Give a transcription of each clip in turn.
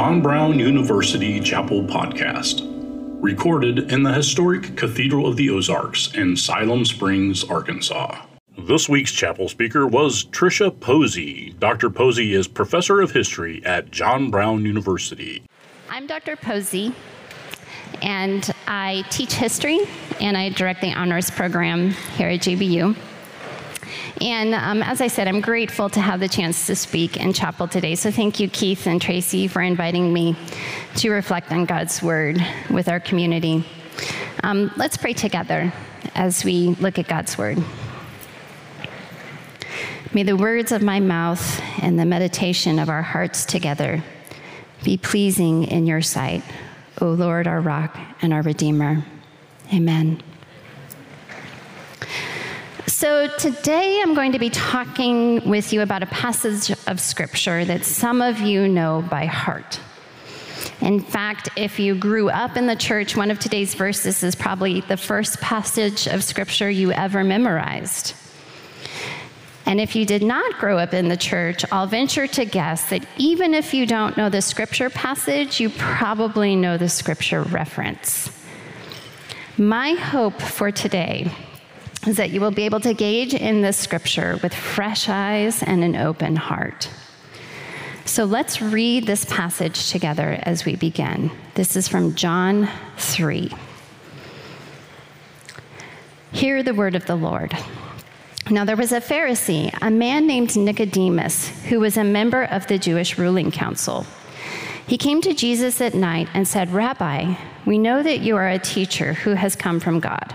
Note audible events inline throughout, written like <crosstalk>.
John Brown University Chapel Podcast, recorded in the historic Cathedral of the Ozarks in Siloam Springs, Arkansas. This week's chapel speaker was Tricia Posey. Dr. Posey is professor of history at John Brown University. I'm Dr. Posey, and I teach history and I direct the honors program here at JBU. And um, as I said, I'm grateful to have the chance to speak in chapel today. So thank you, Keith and Tracy, for inviting me to reflect on God's word with our community. Um, let's pray together as we look at God's word. May the words of my mouth and the meditation of our hearts together be pleasing in your sight, O Lord, our rock and our Redeemer. Amen. So, today I'm going to be talking with you about a passage of scripture that some of you know by heart. In fact, if you grew up in the church, one of today's verses is probably the first passage of scripture you ever memorized. And if you did not grow up in the church, I'll venture to guess that even if you don't know the scripture passage, you probably know the scripture reference. My hope for today is that you will be able to gauge in this scripture with fresh eyes and an open heart. So let's read this passage together as we begin. This is from John 3. Hear the word of the Lord. Now, there was a Pharisee, a man named Nicodemus, who was a member of the Jewish ruling council. He came to Jesus at night and said, Rabbi, we know that you are a teacher who has come from God.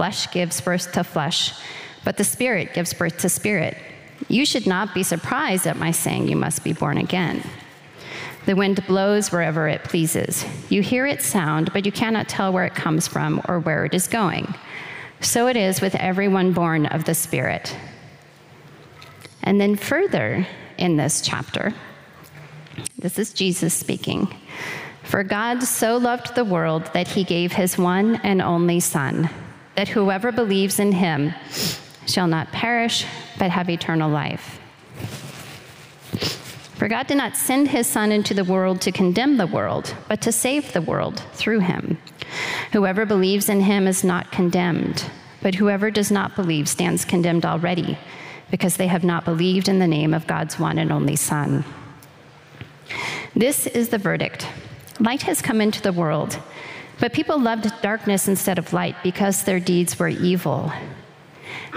Flesh gives birth to flesh, but the Spirit gives birth to spirit. You should not be surprised at my saying you must be born again. The wind blows wherever it pleases. You hear its sound, but you cannot tell where it comes from or where it is going. So it is with everyone born of the Spirit. And then further in this chapter, this is Jesus speaking. For God so loved the world that he gave his one and only Son that whoever believes in him shall not perish, but have eternal life. For God did not send his Son into the world to condemn the world, but to save the world through him. Whoever believes in him is not condemned, but whoever does not believe stands condemned already, because they have not believed in the name of God's one and only Son. This is the verdict light has come into the world but people loved darkness instead of light because their deeds were evil.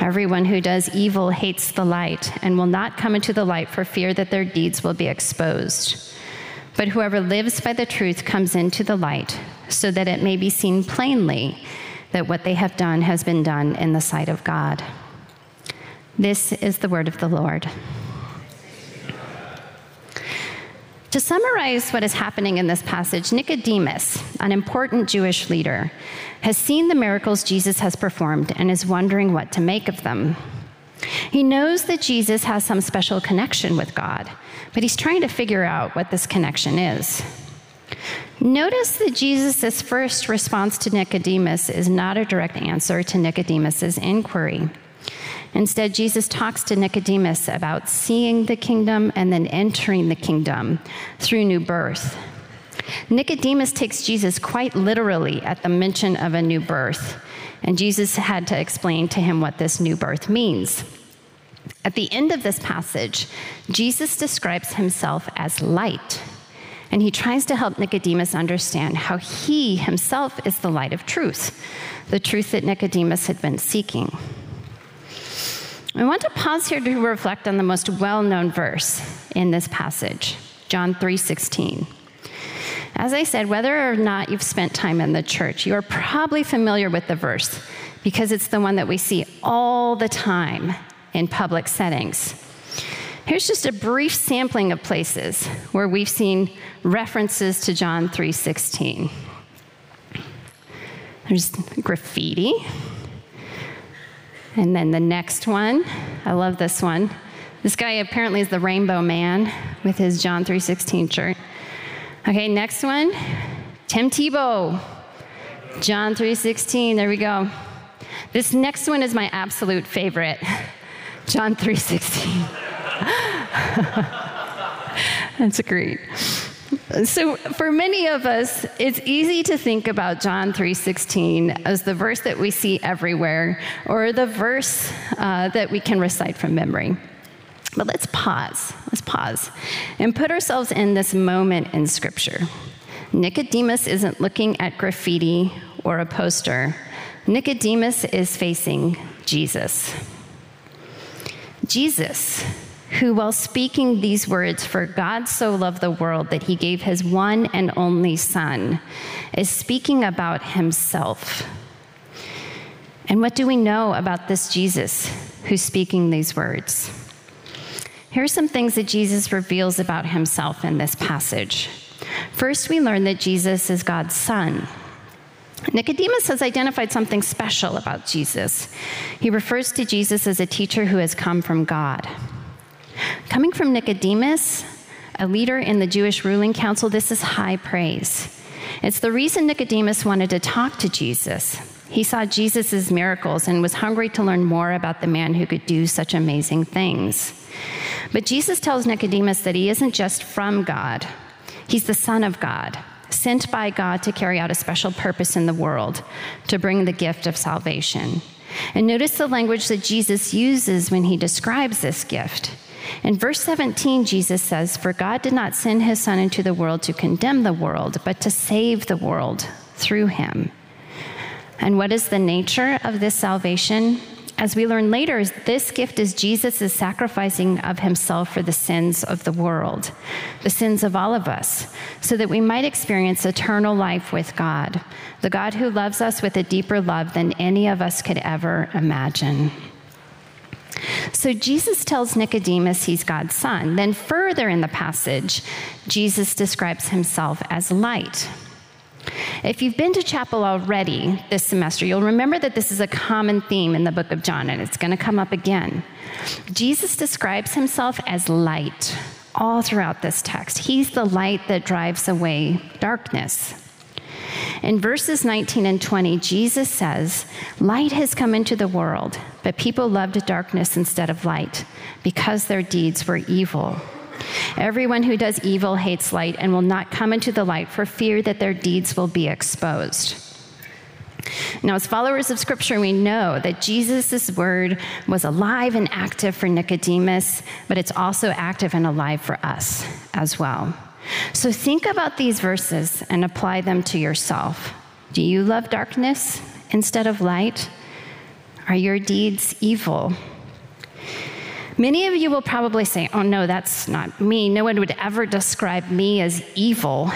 Everyone who does evil hates the light and will not come into the light for fear that their deeds will be exposed. But whoever lives by the truth comes into the light so that it may be seen plainly that what they have done has been done in the sight of God. This is the word of the Lord. To summarize what is happening in this passage, Nicodemus, an important Jewish leader, has seen the miracles Jesus has performed and is wondering what to make of them. He knows that Jesus has some special connection with God, but he's trying to figure out what this connection is. Notice that Jesus' first response to Nicodemus is not a direct answer to Nicodemus' inquiry. Instead, Jesus talks to Nicodemus about seeing the kingdom and then entering the kingdom through new birth. Nicodemus takes Jesus quite literally at the mention of a new birth, and Jesus had to explain to him what this new birth means. At the end of this passage, Jesus describes himself as light, and he tries to help Nicodemus understand how he himself is the light of truth, the truth that Nicodemus had been seeking. I want to pause here to reflect on the most well-known verse in this passage, John 3:16. As I said, whether or not you've spent time in the church, you are probably familiar with the verse because it's the one that we see all the time in public settings. Here's just a brief sampling of places where we've seen references to John 3:16. There's graffiti. And then the next one, I love this one. This guy apparently is the rainbow man with his John 3:16 shirt. Okay, next one. Tim Tebow. John 3:16. There we go. This next one is my absolute favorite. John 3:16. <laughs> That's great. So for many of us, it's easy to think about John 3:16 as the verse that we see everywhere or the verse uh, that we can recite from memory. But let's pause. Let's pause and put ourselves in this moment in scripture. Nicodemus isn't looking at graffiti or a poster. Nicodemus is facing Jesus. Jesus, who, while speaking these words, for God so loved the world that he gave his one and only Son, is speaking about himself. And what do we know about this Jesus who's speaking these words? Here are some things that Jesus reveals about himself in this passage. First, we learn that Jesus is God's Son. Nicodemus has identified something special about Jesus. He refers to Jesus as a teacher who has come from God. Coming from Nicodemus, a leader in the Jewish ruling council, this is high praise. It's the reason Nicodemus wanted to talk to Jesus. He saw Jesus' miracles and was hungry to learn more about the man who could do such amazing things. But Jesus tells Nicodemus that he isn't just from God, he's the Son of God sent by God to carry out a special purpose in the world, to bring the gift of salvation. And notice the language that Jesus uses when he describes this gift. In verse 17, Jesus says, For God did not send his Son into the world to condemn the world, but to save the world through him. And what is the nature of this salvation? as we learn later, this gift is Jesus' sacrificing of himself for the sins of the world, the sins of all of us, so that we might experience eternal life with God, the God who loves us with a deeper love than any of us could ever imagine. So Jesus tells Nicodemus he's God's son. Then, further in the passage, Jesus describes himself as light. If you've been to chapel already this semester, you'll remember that this is a common theme in the book of John, and it's going to come up again. Jesus describes himself as light all throughout this text. He's the light that drives away darkness. In verses 19 and 20, Jesus says, Light has come into the world, but people loved darkness instead of light because their deeds were evil. Everyone who does evil hates light and will not come into the light for fear that their deeds will be exposed. Now, as followers of Scripture, we know that Jesus' word was alive and active for Nicodemus, but it's also active and alive for us as well. So think about these verses and apply them to yourself. Do you love darkness instead of light? Are your deeds evil? Many of you will probably say, Oh, no, that's not me. No one would ever describe me as evil.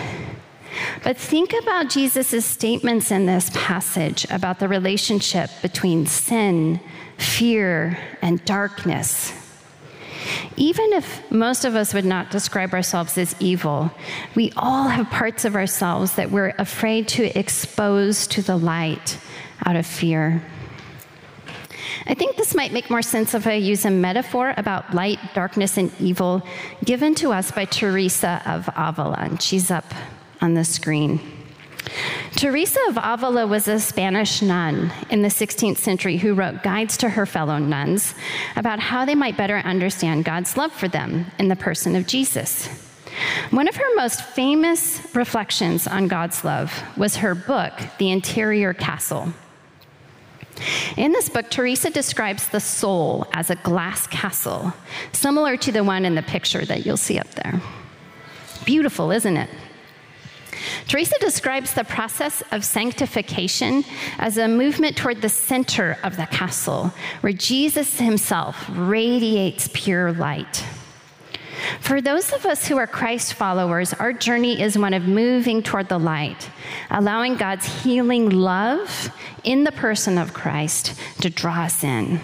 But think about Jesus' statements in this passage about the relationship between sin, fear, and darkness. Even if most of us would not describe ourselves as evil, we all have parts of ourselves that we're afraid to expose to the light out of fear. I think this might make more sense if I use a metaphor about light, darkness, and evil given to us by Teresa of Avila. And she's up on the screen. Teresa of Avila was a Spanish nun in the 16th century who wrote guides to her fellow nuns about how they might better understand God's love for them in the person of Jesus. One of her most famous reflections on God's love was her book, The Interior Castle. In this book, Teresa describes the soul as a glass castle, similar to the one in the picture that you'll see up there. Beautiful, isn't it? Teresa describes the process of sanctification as a movement toward the center of the castle, where Jesus himself radiates pure light. For those of us who are Christ followers, our journey is one of moving toward the light, allowing God's healing love in the person of Christ to draw us in.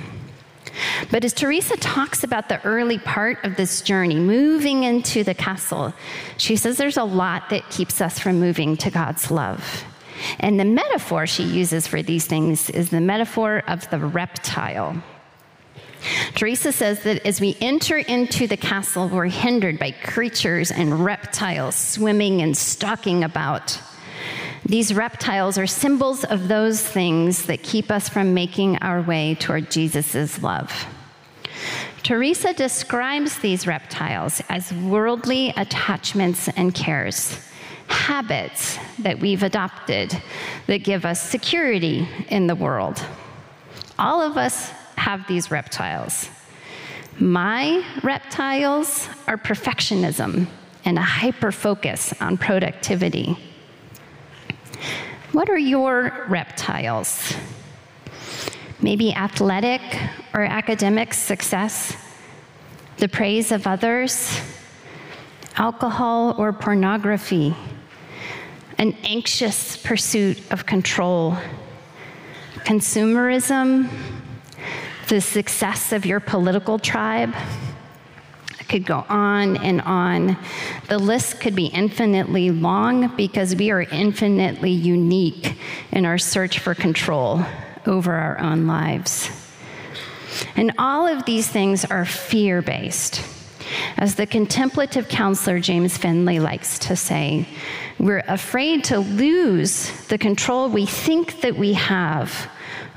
But as Teresa talks about the early part of this journey, moving into the castle, she says there's a lot that keeps us from moving to God's love. And the metaphor she uses for these things is the metaphor of the reptile. Teresa says that as we enter into the castle, we're hindered by creatures and reptiles swimming and stalking about. These reptiles are symbols of those things that keep us from making our way toward Jesus' love. Teresa describes these reptiles as worldly attachments and cares, habits that we've adopted that give us security in the world. All of us have these reptiles. My reptiles are perfectionism and a hyper focus on productivity. What are your reptiles? Maybe athletic or academic success, the praise of others, alcohol or pornography, an anxious pursuit of control, consumerism, the success of your political tribe. Could go on and on. The list could be infinitely long because we are infinitely unique in our search for control over our own lives. And all of these things are fear based. As the contemplative counselor James Finley likes to say, we're afraid to lose the control we think that we have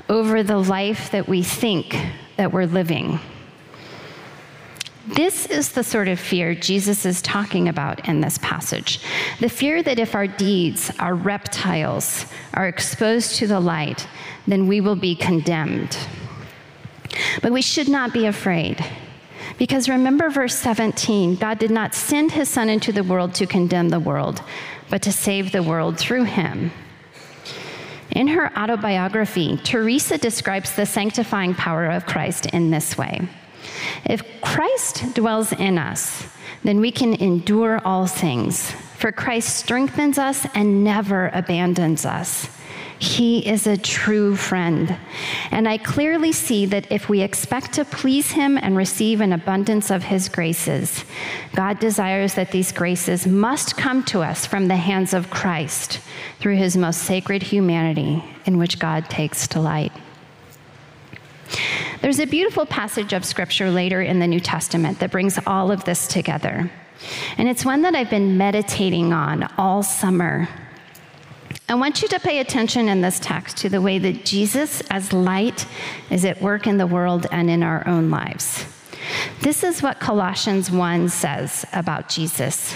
over the life that we think that we're living. This is the sort of fear Jesus is talking about in this passage. The fear that if our deeds, our reptiles, are exposed to the light, then we will be condemned. But we should not be afraid. Because remember verse 17 God did not send his Son into the world to condemn the world, but to save the world through him. In her autobiography, Teresa describes the sanctifying power of Christ in this way If Christ dwells in us, then we can endure all things, for Christ strengthens us and never abandons us. He is a true friend. And I clearly see that if we expect to please Him and receive an abundance of His graces, God desires that these graces must come to us from the hands of Christ through His most sacred humanity, in which God takes delight. There's a beautiful passage of scripture later in the New Testament that brings all of this together. And it's one that I've been meditating on all summer. I want you to pay attention in this text to the way that Jesus, as light, is at work in the world and in our own lives. This is what Colossians 1 says about Jesus.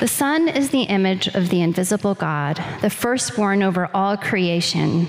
The Son is the image of the invisible God, the firstborn over all creation.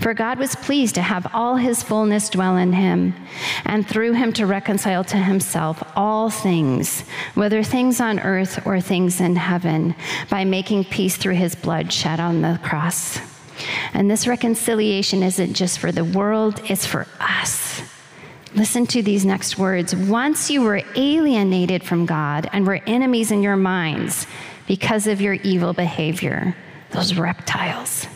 For God was pleased to have all his fullness dwell in him, and through him to reconcile to himself all things, whether things on earth or things in heaven, by making peace through his blood shed on the cross. And this reconciliation isn't just for the world, it's for us. Listen to these next words. Once you were alienated from God and were enemies in your minds because of your evil behavior, those reptiles.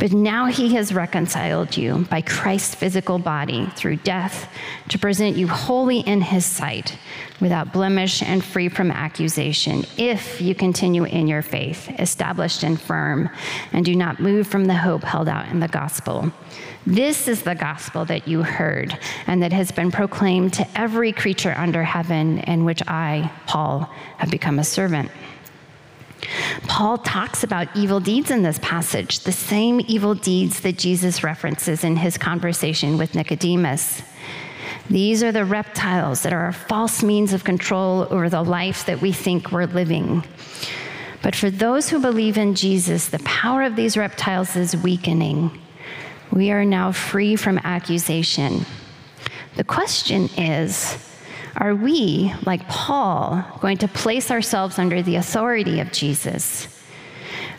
But now he has reconciled you by Christ's physical body through death to present you wholly in his sight, without blemish and free from accusation, if you continue in your faith, established and firm, and do not move from the hope held out in the gospel. This is the gospel that you heard and that has been proclaimed to every creature under heaven, in which I, Paul, have become a servant. Paul talks about evil deeds in this passage, the same evil deeds that Jesus references in his conversation with Nicodemus. These are the reptiles that are a false means of control over the life that we think we're living. But for those who believe in Jesus, the power of these reptiles is weakening. We are now free from accusation. The question is are we, like Paul, going to place ourselves under the authority of Jesus?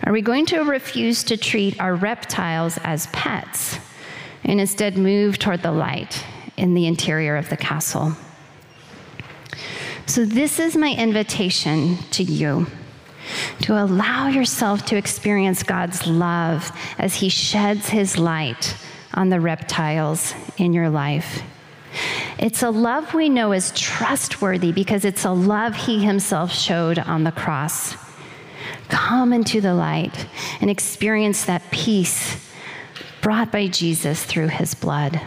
Are we going to refuse to treat our reptiles as pets and instead move toward the light in the interior of the castle? So, this is my invitation to you to allow yourself to experience God's love as He sheds His light on the reptiles in your life. It's a love we know is trustworthy because it's a love He Himself showed on the cross. Come into the light and experience that peace brought by Jesus through His blood.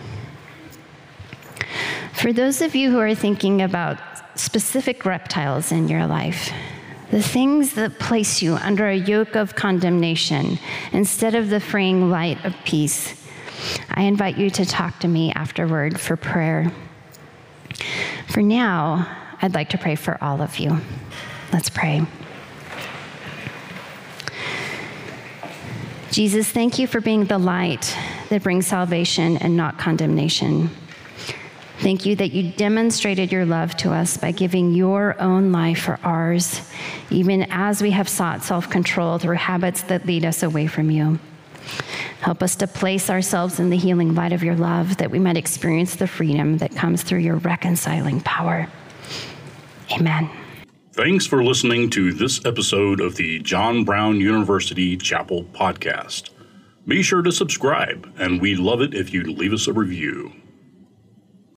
For those of you who are thinking about specific reptiles in your life, the things that place you under a yoke of condemnation instead of the freeing light of peace, I invite you to talk to me afterward for prayer. For now, I'd like to pray for all of you. Let's pray. Jesus, thank you for being the light that brings salvation and not condemnation. Thank you that you demonstrated your love to us by giving your own life for ours, even as we have sought self control through habits that lead us away from you. Help us to place ourselves in the healing light of your love that we might experience the freedom that comes through your reconciling power. Amen. Thanks for listening to this episode of the John Brown University Chapel Podcast. Be sure to subscribe, and we'd love it if you'd leave us a review.